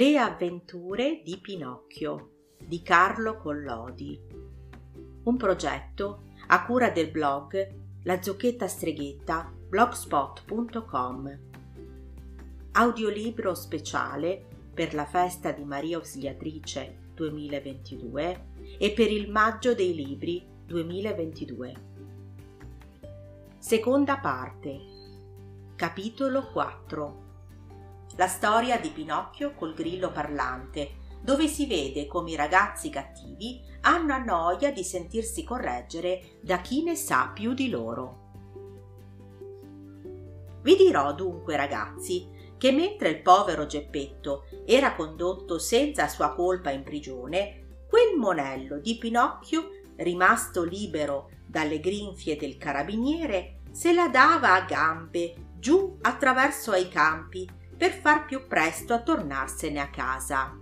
Le avventure di Pinocchio di Carlo Collodi. Un progetto a cura del blog La Zucchetta Streghetta blogspot.com. Audiolibro speciale per la festa di Maria Ausiliatrice 2022 e per il Maggio dei Libri 2022. Seconda parte. Capitolo 4 la storia di Pinocchio col grillo parlante, dove si vede come i ragazzi cattivi hanno a noia di sentirsi correggere da chi ne sa più di loro. Vi dirò dunque, ragazzi, che mentre il povero Geppetto era condotto senza sua colpa in prigione, quel monello di Pinocchio, rimasto libero dalle grinfie del carabiniere, se la dava a gambe giù attraverso ai campi per far più presto a tornarsene a casa.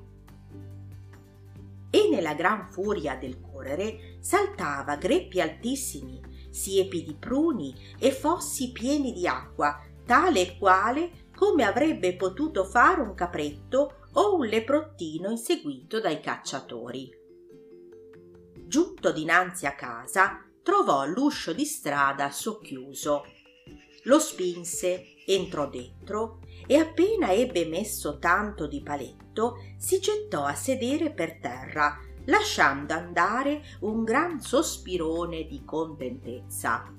E nella gran furia del correre saltava greppi altissimi, siepi di pruni e fossi pieni di acqua, tale e quale come avrebbe potuto fare un capretto o un leprottino inseguito dai cacciatori. Giunto dinanzi a casa, trovò l'uscio di strada socchiuso. Lo spinse, entrò dentro e appena ebbe messo tanto di paletto si gettò a sedere per terra lasciando andare un gran sospirone di contentezza.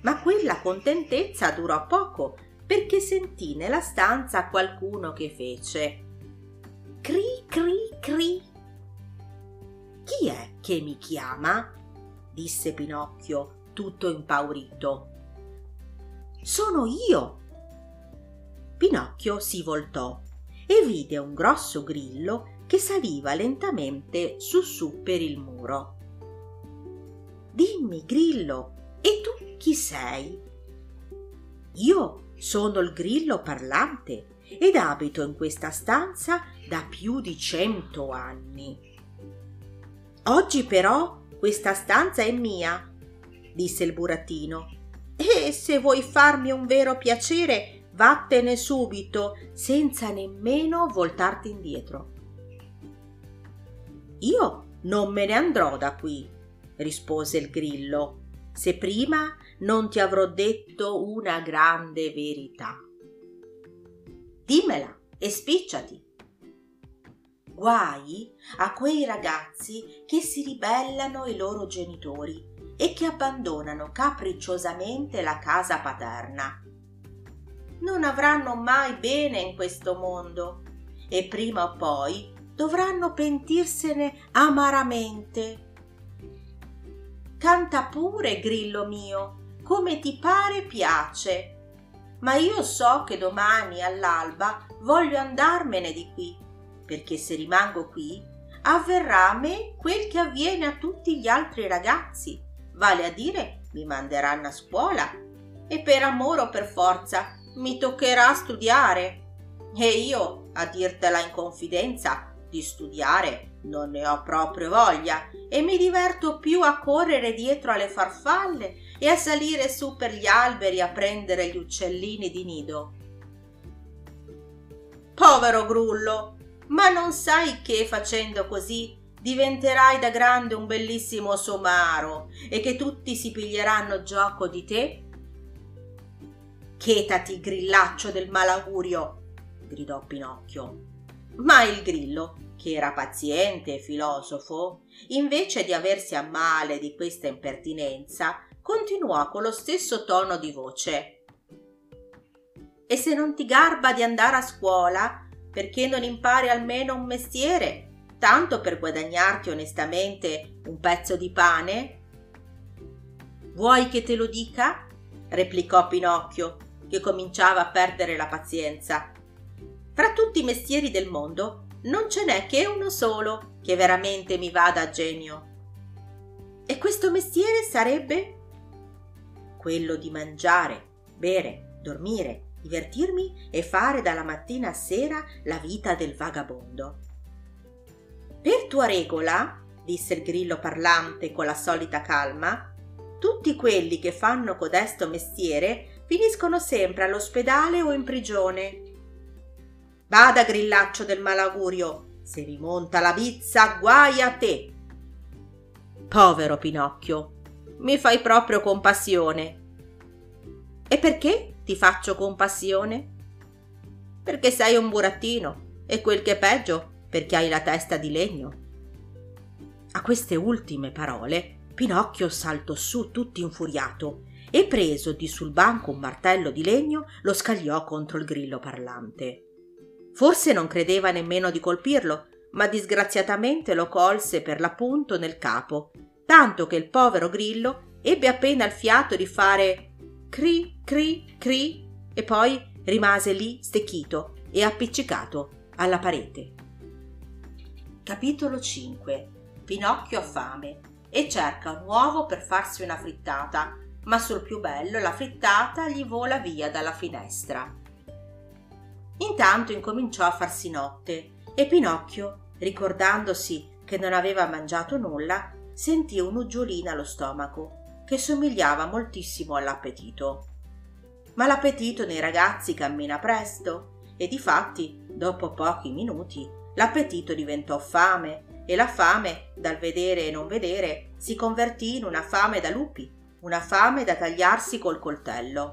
Ma quella contentezza durò poco perché sentì nella stanza qualcuno che fece. Cri cri cri. Chi è che mi chiama? disse pinocchio tutto impaurito. Sono io Pinocchio si voltò e vide un grosso grillo che saliva lentamente su su per il muro. Dimmi, grillo, e tu chi sei? Io sono il grillo parlante ed abito in questa stanza da più di cento anni. Oggi però questa stanza è mia, disse il burattino, e se vuoi farmi un vero piacere vattene subito senza nemmeno voltarti indietro. Io non me ne andrò da qui, rispose il grillo, se prima non ti avrò detto una grande verità. Dimmela e spicciati. Guai a quei ragazzi che si ribellano ai loro genitori e che abbandonano capricciosamente la casa paterna non avranno mai bene in questo mondo. E prima o poi dovranno pentirsene amaramente. Canta pure, grillo mio, come ti pare piace, ma io so che domani all'alba voglio andarmene di qui, perché se rimango qui avverrà a me quel che avviene a tutti gli altri ragazzi, vale a dire mi manderanno a scuola. E per amore o per forza mi toccherà studiare. E io, a dirtela in confidenza, di studiare non ne ho proprio voglia e mi diverto più a correre dietro alle farfalle e a salire su per gli alberi a prendere gli uccellini di nido. Povero grullo, ma non sai che facendo così diventerai da grande un bellissimo somaro e che tutti si piglieranno gioco di te Chetati, grillaccio del malaugurio! gridò Pinocchio. Ma il grillo, che era paziente e filosofo, invece di aversi a male di questa impertinenza, continuò con lo stesso tono di voce. E se non ti garba di andare a scuola, perché non impari almeno un mestiere, tanto per guadagnarti onestamente un pezzo di pane? Vuoi che te lo dica? replicò Pinocchio, che cominciava a perdere la pazienza. Fra tutti i mestieri del mondo non ce n'è che uno solo che veramente mi vada a genio. E questo mestiere sarebbe quello di mangiare, bere, dormire, divertirmi e fare dalla mattina a sera la vita del vagabondo. Per tua regola, disse il grillo parlante con la solita calma, tutti quelli che fanno codesto mestiere finiscono sempre all'ospedale o in prigione. Bada, grillaccio del malaugurio, se rimonta la bizza, guai a te. Povero Pinocchio, mi fai proprio compassione. E perché ti faccio compassione? Perché sei un burattino e quel che è peggio, perché hai la testa di legno. A queste ultime parole Pinocchio saltò su tutto infuriato e preso di sul banco un martello di legno lo scagliò contro il grillo parlante. Forse non credeva nemmeno di colpirlo, ma disgraziatamente lo colse per l'appunto nel capo, tanto che il povero grillo ebbe appena il fiato di fare cri cri cri e poi rimase lì stecchito e appiccicato alla parete. Capitolo 5 Pinocchio ha fame e cerca un uovo per farsi una frittata, ma sul più bello la frittata gli vola via dalla finestra. Intanto incominciò a farsi notte e Pinocchio, ricordandosi che non aveva mangiato nulla, sentì un'uggiolina allo stomaco che somigliava moltissimo all'appetito. Ma l'appetito nei ragazzi cammina presto e difatti, dopo pochi minuti, l'appetito diventò fame e la fame, dal vedere e non vedere, si convertì in una fame da lupi, una fame da tagliarsi col coltello.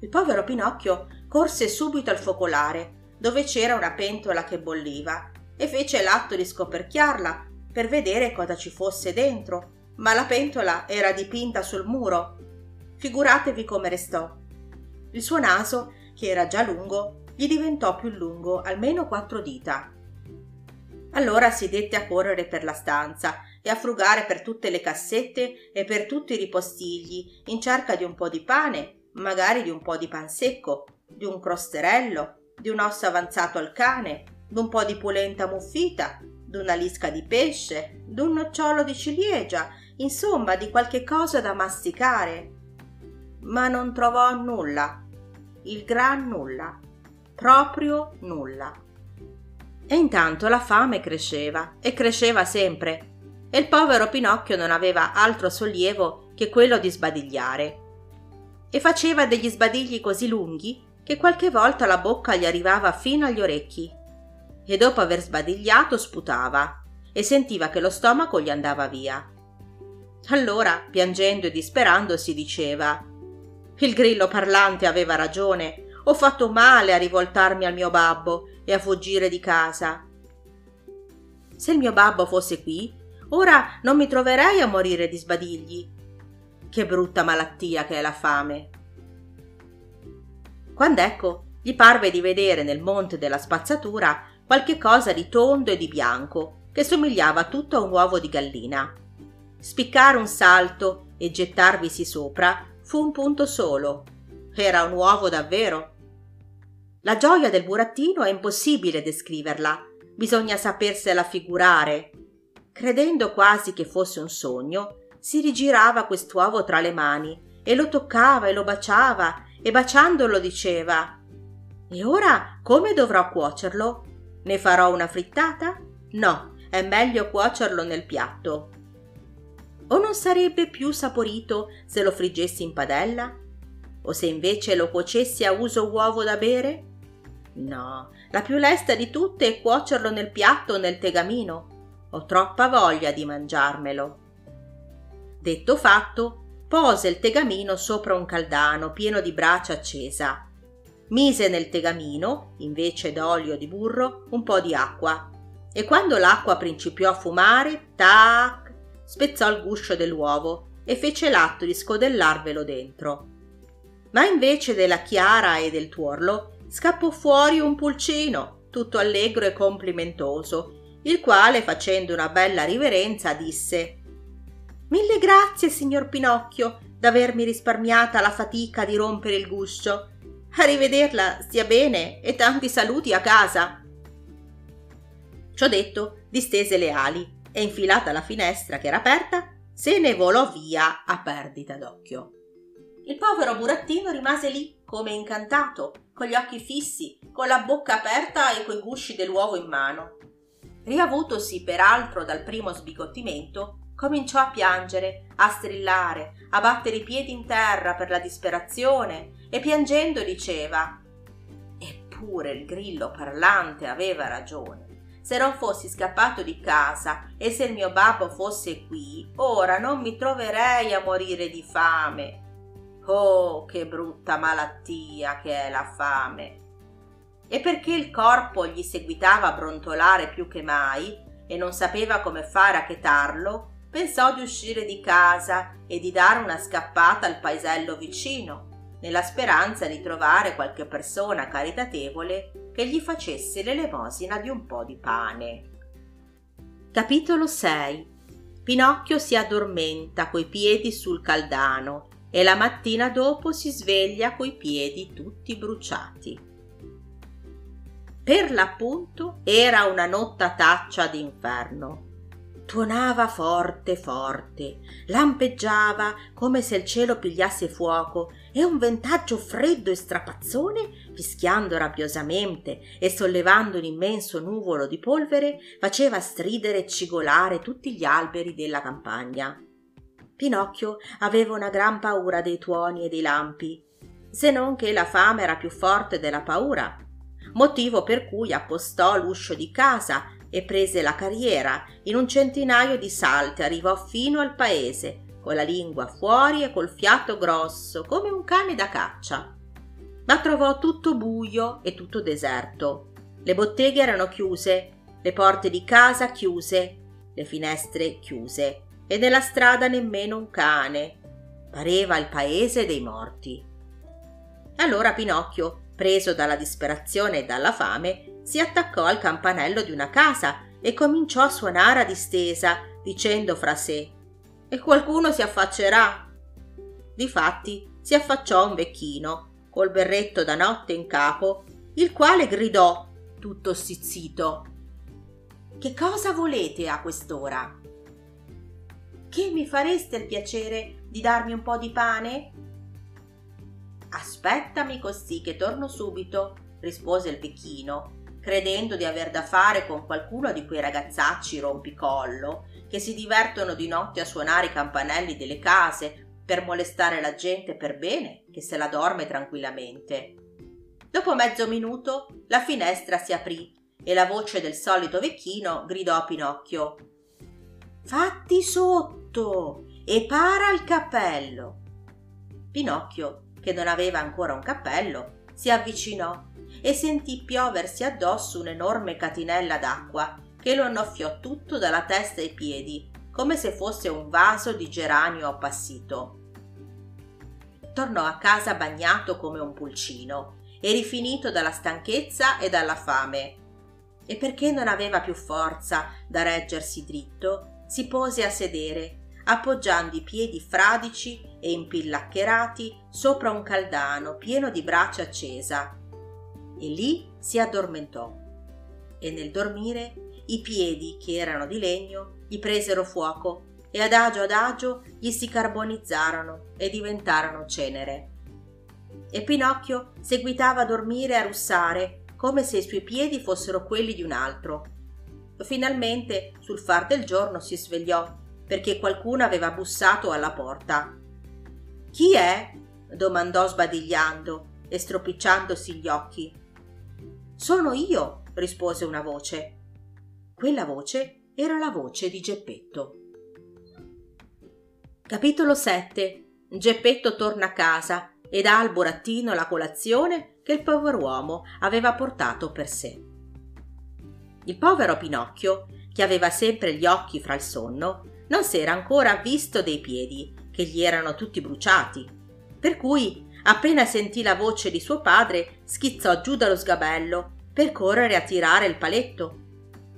Il povero Pinocchio corse subito al focolare, dove c'era una pentola che bolliva, e fece l'atto di scoperchiarla per vedere cosa ci fosse dentro, ma la pentola era dipinta sul muro. Figuratevi come restò. Il suo naso, che era già lungo, gli diventò più lungo almeno quattro dita. Allora si dette a correre per la stanza e a frugare per tutte le cassette e per tutti i ripostigli in cerca di un po' di pane, magari di un po' di pan secco, di un crosterello, di un osso avanzato al cane, di un po' di polenta muffita, d'una lisca di pesce, d'un nocciolo di ciliegia, insomma di qualche cosa da masticare. Ma non trovò nulla, il gran nulla, proprio nulla. E intanto la fame cresceva, e cresceva sempre, e il povero Pinocchio non aveva altro sollievo che quello di sbadigliare. E faceva degli sbadigli così lunghi che qualche volta la bocca gli arrivava fino agli orecchi e dopo aver sbadigliato sputava e sentiva che lo stomaco gli andava via. Allora, piangendo e disperando, si diceva Il grillo parlante aveva ragione, ho fatto male a rivoltarmi al mio babbo e a fuggire di casa. Se il mio babbo fosse qui, ora non mi troverei a morire di sbadigli. Che brutta malattia che è la fame. Quando ecco, gli parve di vedere nel monte della spazzatura qualche cosa di tondo e di bianco, che somigliava tutto a un uovo di gallina. Spiccare un salto e gettarvisi sopra fu un punto solo. Era un uovo davvero. La gioia del burattino è impossibile descriverla, bisogna sapersela figurare. Credendo quasi che fosse un sogno, si rigirava quest'uovo tra le mani e lo toccava e lo baciava e baciandolo diceva E ora come dovrò cuocerlo? Ne farò una frittata? No, è meglio cuocerlo nel piatto. O non sarebbe più saporito se lo friggessi in padella? O se invece lo cuocessi a uso uovo da bere? No, la più lesta di tutte è cuocerlo nel piatto o nel tegamino. Ho troppa voglia di mangiarmelo. Detto fatto, pose il tegamino sopra un caldano pieno di brace accesa. Mise nel tegamino, invece d'olio di burro, un po' di acqua e quando l'acqua principiò a fumare, tac, spezzò il guscio dell'uovo e fece l'atto di scodellarvelo dentro. Ma invece della chiara e del tuorlo scappò fuori un pulcino, tutto allegro e complimentoso, il quale, facendo una bella riverenza, disse Mille grazie, signor Pinocchio, d'avermi risparmiata la fatica di rompere il guscio. A rivederla, stia bene e tanti saluti a casa. Ciò detto, distese le ali e infilata la finestra che era aperta, se ne volò via a perdita d'occhio. Il povero burattino rimase lì come incantato, con gli occhi fissi, con la bocca aperta e coi gusci dell'uovo in mano. Riavutosi peraltro dal primo sbigottimento, cominciò a piangere, a strillare, a battere i piedi in terra per la disperazione e piangendo diceva Eppure il grillo parlante aveva ragione. Se non fossi scappato di casa e se il mio babbo fosse qui, ora non mi troverei a morire di fame. Oh, che brutta malattia che è la fame! E perché il corpo gli seguitava a brontolare più che mai e non sapeva come fare a chetarlo, pensò di uscire di casa e di dare una scappata al paesello vicino, nella speranza di trovare qualche persona caritatevole che gli facesse l'elemosina di un po' di pane. Capitolo 6 Pinocchio si addormenta coi piedi sul caldano e la mattina dopo si sveglia coi piedi tutti bruciati. Per l'appunto era una nottataccia d'inferno. Tuonava forte forte, lampeggiava come se il cielo pigliasse fuoco e un ventaggio freddo e strapazzone, fischiando rabbiosamente e sollevando un immenso nuvolo di polvere, faceva stridere e cigolare tutti gli alberi della campagna. Pinocchio aveva una gran paura dei tuoni e dei lampi, se non che la fame era più forte della paura, motivo per cui appostò l'uscio di casa e prese la carriera. In un centinaio di salti arrivò fino al paese, con la lingua fuori e col fiato grosso, come un cane da caccia. Ma trovò tutto buio e tutto deserto. Le botteghe erano chiuse, le porte di casa chiuse, le finestre chiuse e nella strada nemmeno un cane. Pareva il paese dei morti. Allora Pinocchio, preso dalla disperazione e dalla fame, si attaccò al campanello di una casa e cominciò a suonare a distesa, dicendo fra sé E qualcuno si affaccerà. Difatti si affacciò un vecchino, col berretto da notte in capo, il quale gridò, tutto stizzito Che cosa volete a quest'ora? Che mi fareste il piacere di darmi un po' di pane? Aspettami così che torno subito, rispose il vecchino credendo di aver da fare con qualcuno di quei ragazzacci rompicollo che si divertono di notte a suonare i campanelli delle case per molestare la gente per bene che se la dorme tranquillamente. Dopo mezzo minuto la finestra si aprì e la voce del solito vecchino gridò a Pinocchio Fatti sotto e para il cappello. Pinocchio, che non aveva ancora un cappello, si avvicinò e sentì pioversi addosso un'enorme catinella d'acqua che lo annoffiò tutto dalla testa ai piedi, come se fosse un vaso di geranio appassito. Tornò a casa bagnato come un pulcino e rifinito dalla stanchezza e dalla fame. E perché non aveva più forza da reggersi dritto, si pose a sedere, appoggiando i piedi fradici e impillaccherati sopra un caldano pieno di brace accesa e lì si addormentò. E nel dormire i piedi, che erano di legno, gli presero fuoco e adagio adagio gli si carbonizzarono e diventarono cenere. E Pinocchio seguitava a dormire e a russare come se i suoi piedi fossero quelli di un altro. Finalmente, sul far del giorno, si svegliò perché qualcuno aveva bussato alla porta. Chi è? domandò sbadigliando e stropicciandosi gli occhi. Sono io, rispose una voce. Quella voce era la voce di Geppetto. Capitolo 7 Geppetto torna a casa e dà al burattino la colazione che il pover'uomo aveva portato per sé. Il povero Pinocchio, che aveva sempre gli occhi fra il sonno, non s'era ancora visto dei piedi, che gli erano tutti bruciati, per cui appena sentì la voce di suo padre schizzò giù dallo sgabello per correre a tirare il paletto.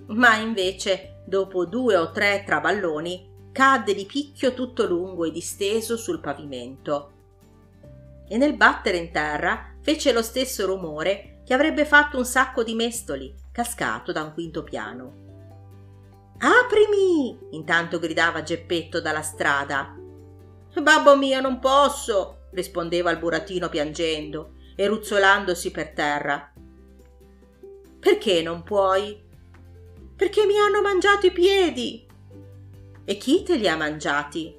Ma invece, dopo due o tre traballoni, cadde di picchio tutto lungo e disteso sul pavimento. E nel battere in terra fece lo stesso rumore che avrebbe fatto un sacco di mestoli cascato da un quinto piano. Aprimi! intanto gridava Geppetto dalla strada. Babbo mio, non posso! rispondeva il burattino piangendo e ruzzolandosi per terra. Perché non puoi? Perché mi hanno mangiato i piedi. E chi te li ha mangiati?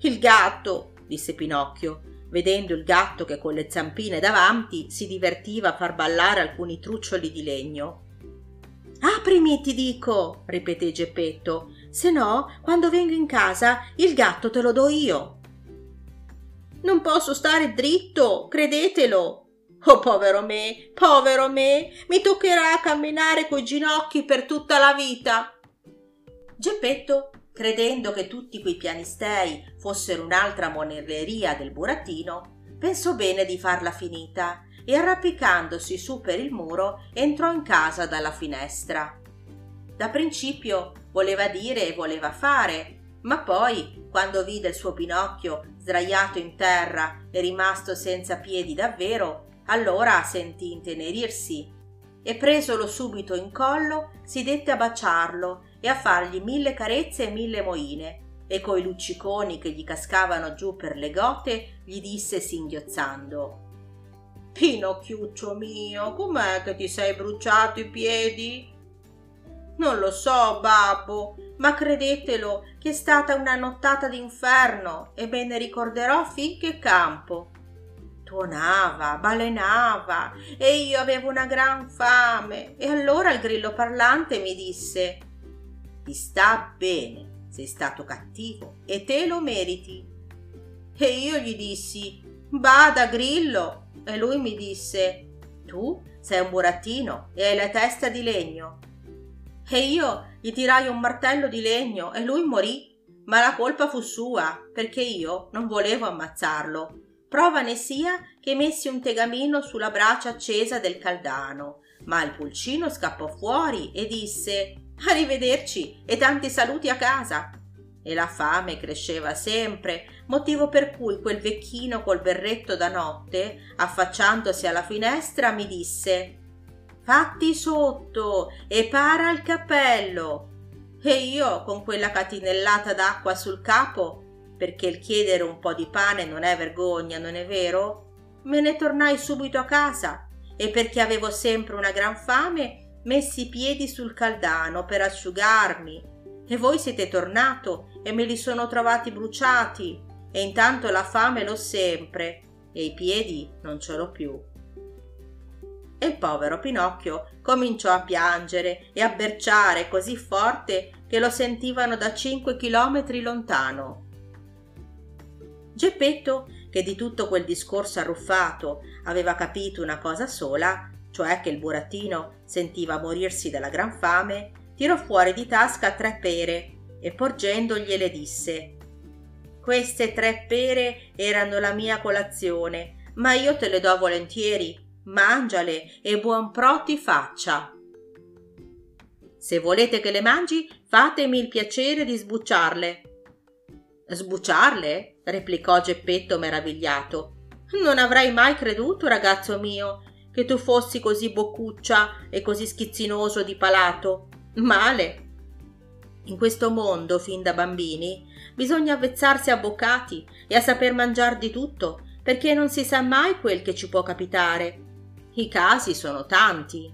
Il gatto, disse Pinocchio, vedendo il gatto che con le zampine davanti si divertiva a far ballare alcuni truccioli di legno. Aprimi, ti dico, ripeté Geppetto, se no, quando vengo in casa, il gatto te lo do io. Non posso stare dritto, credetelo. Oh, povero me, povero me, mi toccherà camminare coi ginocchi per tutta la vita. Geppetto, credendo che tutti quei pianistei fossero un'altra monelleria del burattino, pensò bene di farla finita e arrampicandosi su per il muro entrò in casa dalla finestra. Da principio voleva dire e voleva fare, ma poi, quando vide il suo Pinocchio sdraiato in terra e rimasto senza piedi davvero, allora sentì intenerirsi e presolo subito in collo si dette a baciarlo e a fargli mille carezze e mille moine e coi lucciconi che gli cascavano giù per le gote gli disse singhiozzando Pinocchiuccio mio, com'è che ti sei bruciato i piedi? Non lo so, babbo, ma credetelo che è stata una nottata d'inferno e me ne ricorderò finché campo. Tuonava, balenava e io avevo una gran fame e allora il grillo parlante mi disse Ti sta bene, sei stato cattivo e te lo meriti. E io gli dissi Bada, grillo, e lui mi disse Tu sei un burattino e hai la testa di legno. E io gli tirai un martello di legno e lui morì, ma la colpa fu sua, perché io non volevo ammazzarlo. Prova ne sia che messi un tegamino sulla brace accesa del caldano, ma il pulcino scappò fuori e disse Arrivederci e tanti saluti a casa e la fame cresceva sempre, motivo per cui quel vecchino col berretto da notte, affacciandosi alla finestra, mi disse Fatti sotto e para il cappello. E io, con quella catinellata d'acqua sul capo, perché il chiedere un po' di pane non è vergogna, non è vero? Me ne tornai subito a casa e perché avevo sempre una gran fame, messi i piedi sul caldano per asciugarmi e voi siete tornato e me li sono trovati bruciati e intanto la fame l'ho sempre e i piedi non ce l'ho più. E il povero Pinocchio cominciò a piangere e a berciare così forte che lo sentivano da cinque chilometri lontano. Geppetto, che di tutto quel discorso arruffato aveva capito una cosa sola, cioè che il burattino sentiva morirsi dalla gran fame, tirò fuori di tasca tre pere e porgendogliele disse queste tre pere erano la mia colazione ma io te le do volentieri. Mangiale e buon pro ti faccia. Se volete che le mangi fatemi il piacere di sbucciarle. Sbucciarle? replicò geppetto meravigliato. Non avrei mai creduto ragazzo mio che tu fossi così boccuccia e così schizzinoso di palato Male. In questo mondo, fin da bambini, bisogna avvezzarsi a boccati e a saper mangiar di tutto, perché non si sa mai quel che ci può capitare. I casi sono tanti.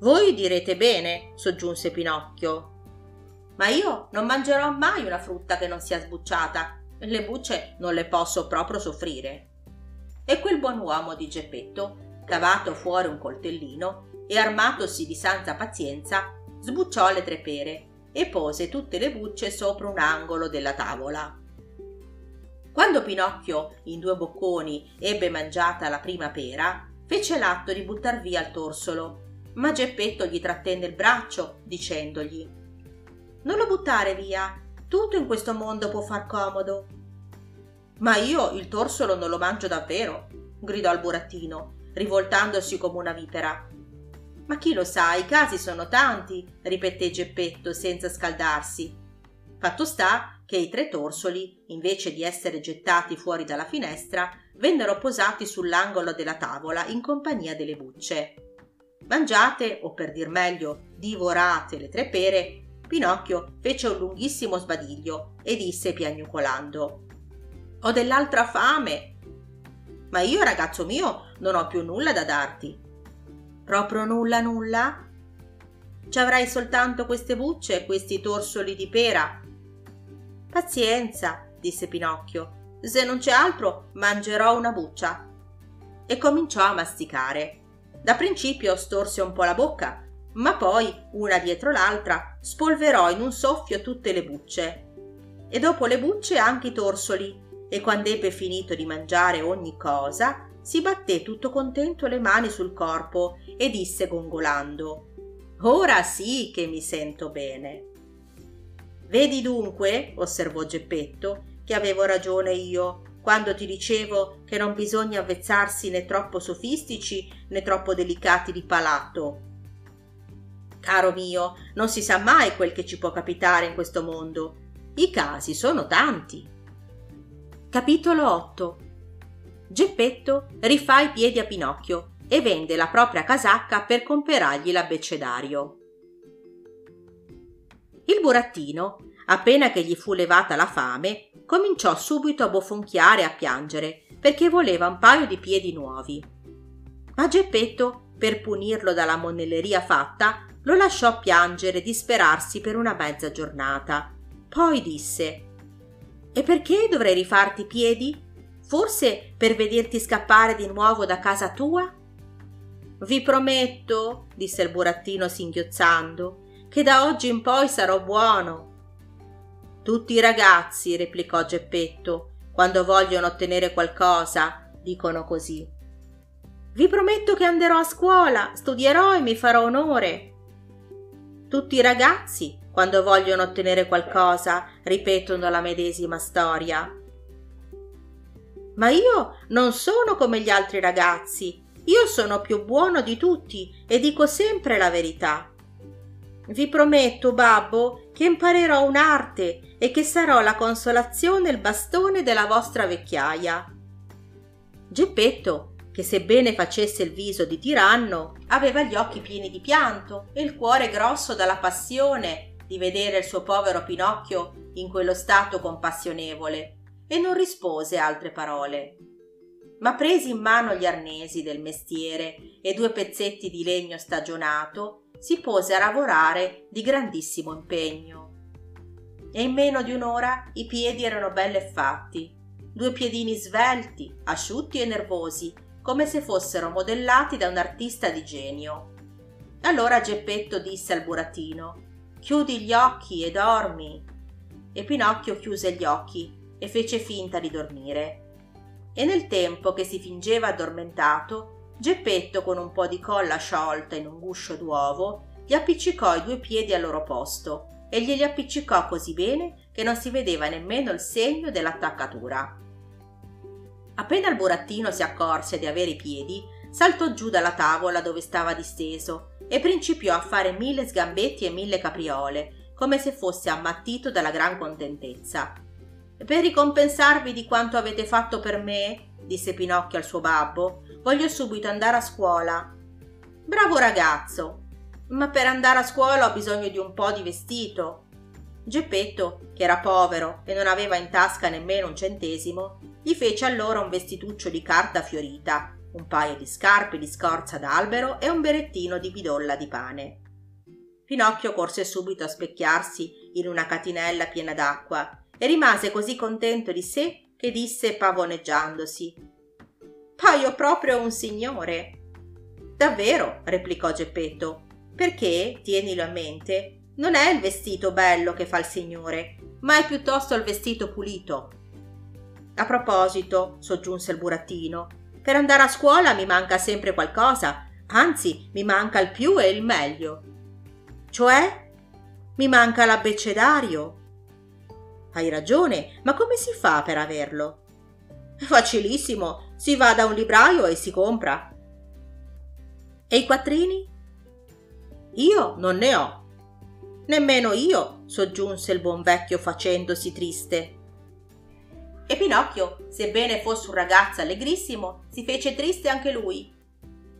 Voi direte bene, soggiunse Pinocchio. Ma io non mangerò mai una frutta che non sia sbucciata. Le bucce non le posso proprio soffrire. E quel buon uomo di Geppetto, cavato fuori un coltellino e armatosi di santa pazienza, sbucciò le tre pere e pose tutte le bucce sopra un angolo della tavola. Quando Pinocchio, in due bocconi, ebbe mangiata la prima pera, fece l'atto di buttar via il torsolo, ma Geppetto gli trattenne il braccio, dicendogli Non lo buttare via, tutto in questo mondo può far comodo. Ma io il torsolo non lo mangio davvero, gridò il burattino, rivoltandosi come una vipera. Ma chi lo sa, i casi sono tanti, ripeté Geppetto senza scaldarsi. Fatto sta che i tre torsoli, invece di essere gettati fuori dalla finestra, vennero posati sull'angolo della tavola in compagnia delle bucce. Mangiate, o per dir meglio, divorate le tre pere, Pinocchio fece un lunghissimo sbadiglio e disse piagnucolando Ho dell'altra fame. Ma io, ragazzo mio, non ho più nulla da darti. Proprio nulla nulla? Ci avrai soltanto queste bucce e questi torsoli di pera. Pazienza, disse Pinocchio. Se non c'è altro, mangerò una buccia. E cominciò a masticare. Da principio storse un po' la bocca, ma poi, una dietro l'altra, spolverò in un soffio tutte le bucce. E dopo le bucce anche i torsoli, e quando ebbe finito di mangiare ogni cosa, si batté tutto contento le mani sul corpo e disse gongolando Ora sì che mi sento bene. Vedi dunque, osservò Geppetto, che avevo ragione io quando ti dicevo che non bisogna avvezzarsi né troppo sofistici né troppo delicati di palato. Caro mio, non si sa mai quel che ci può capitare in questo mondo. I casi sono tanti. Capitolo 8 Geppetto rifà i piedi a Pinocchio e vende la propria casacca per comperargli l'abbecedario. Il burattino, appena che gli fu levata la fame, cominciò subito a bofonchiare e a piangere perché voleva un paio di piedi nuovi. Ma Geppetto, per punirlo dalla monelleria fatta, lo lasciò piangere e disperarsi per una mezza giornata. Poi disse E perché dovrei rifarti i piedi? Forse per vederti scappare di nuovo da casa tua? Vi prometto, disse il burattino singhiozzando, che da oggi in poi sarò buono tutti i ragazzi, replicò Geppetto, quando vogliono ottenere qualcosa, dicono così. Vi prometto che anderò a scuola, studierò e mi farò onore. Tutti i ragazzi, quando vogliono ottenere qualcosa, ripetono la medesima storia. Ma io non sono come gli altri ragazzi, io sono più buono di tutti e dico sempre la verità. Vi prometto, babbo, che imparerò un'arte e che sarò la consolazione e il bastone della vostra vecchiaia. Geppetto, che sebbene facesse il viso di tiranno, aveva gli occhi pieni di pianto e il cuore grosso dalla passione di vedere il suo povero Pinocchio in quello stato compassionevole, e non rispose altre parole. Ma presi in mano gli arnesi del mestiere e due pezzetti di legno stagionato, si pose a lavorare di grandissimo impegno. E in meno di un'ora i piedi erano belli fatti, due piedini svelti, asciutti e nervosi, come se fossero modellati da un artista di genio. Allora Geppetto disse al burattino Chiudi gli occhi e dormi. E Pinocchio chiuse gli occhi e fece finta di dormire. E nel tempo che si fingeva addormentato, Geppetto, con un po' di colla sciolta in un guscio d'uovo, gli appiccicò i due piedi al loro posto e glieli appiccicò così bene che non si vedeva nemmeno il segno dell'attaccatura. Appena il burattino si accorse di avere i piedi, saltò giù dalla tavola dove stava disteso e principiò a fare mille sgambetti e mille capriole, come se fosse ammattito dalla gran contentezza. Per ricompensarvi di quanto avete fatto per me, disse Pinocchio al suo babbo, voglio subito andare a scuola. Bravo ragazzo, ma per andare a scuola ho bisogno di un po' di vestito. Geppetto, che era povero e non aveva in tasca nemmeno un centesimo, gli fece allora un vestituccio di carta fiorita, un paio di scarpe di scorza d'albero e un berettino di bidolla di pane. Pinocchio corse subito a specchiarsi in una catinella piena d'acqua e rimase così contento di sé che disse pavoneggiandosi Paio proprio un signore. Davvero, replicò Geppetto, perché, tienilo a mente, non è il vestito bello che fa il signore, ma è piuttosto il vestito pulito. A proposito, soggiunse il burattino, per andare a scuola mi manca sempre qualcosa, anzi mi manca il più e il meglio. Cioè? Mi manca l'abbecedario. Hai ragione, ma come si fa per averlo? Facilissimo, si va da un libraio e si compra. E i quattrini? Io non ne ho. Nemmeno io, soggiunse il buon vecchio facendosi triste. E Pinocchio, sebbene fosse un ragazzo allegrissimo, si fece triste anche lui.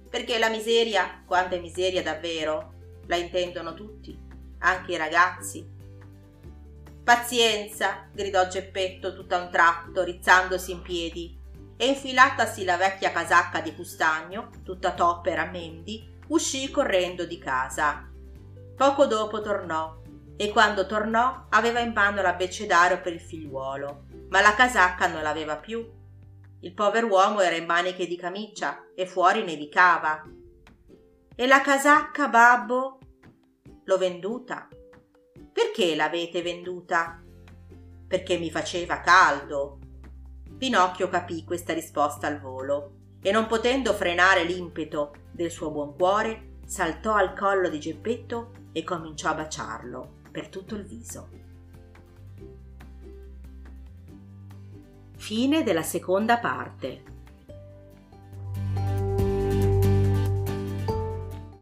Perché la miseria, quando è miseria davvero, la intendono tutti, anche i ragazzi. Pazienza, gridò Geppetto tutto a un tratto, rizzandosi in piedi, e infilatasi la vecchia casacca di custagno, tutta toppa e rammendi, uscì correndo di casa. Poco dopo tornò e quando tornò aveva in mano l'abbecedario per il figliuolo. ma la casacca non l'aveva più. Il pover'uomo era in maniche di camicia e fuori nevicava. E la casacca, babbo? L'ho venduta. Perché l'avete venduta? Perché mi faceva caldo. Pinocchio capì questa risposta al volo e non potendo frenare l'impeto del suo buon cuore, saltò al collo di Geppetto e cominciò a baciarlo per tutto il viso. Fine della seconda parte.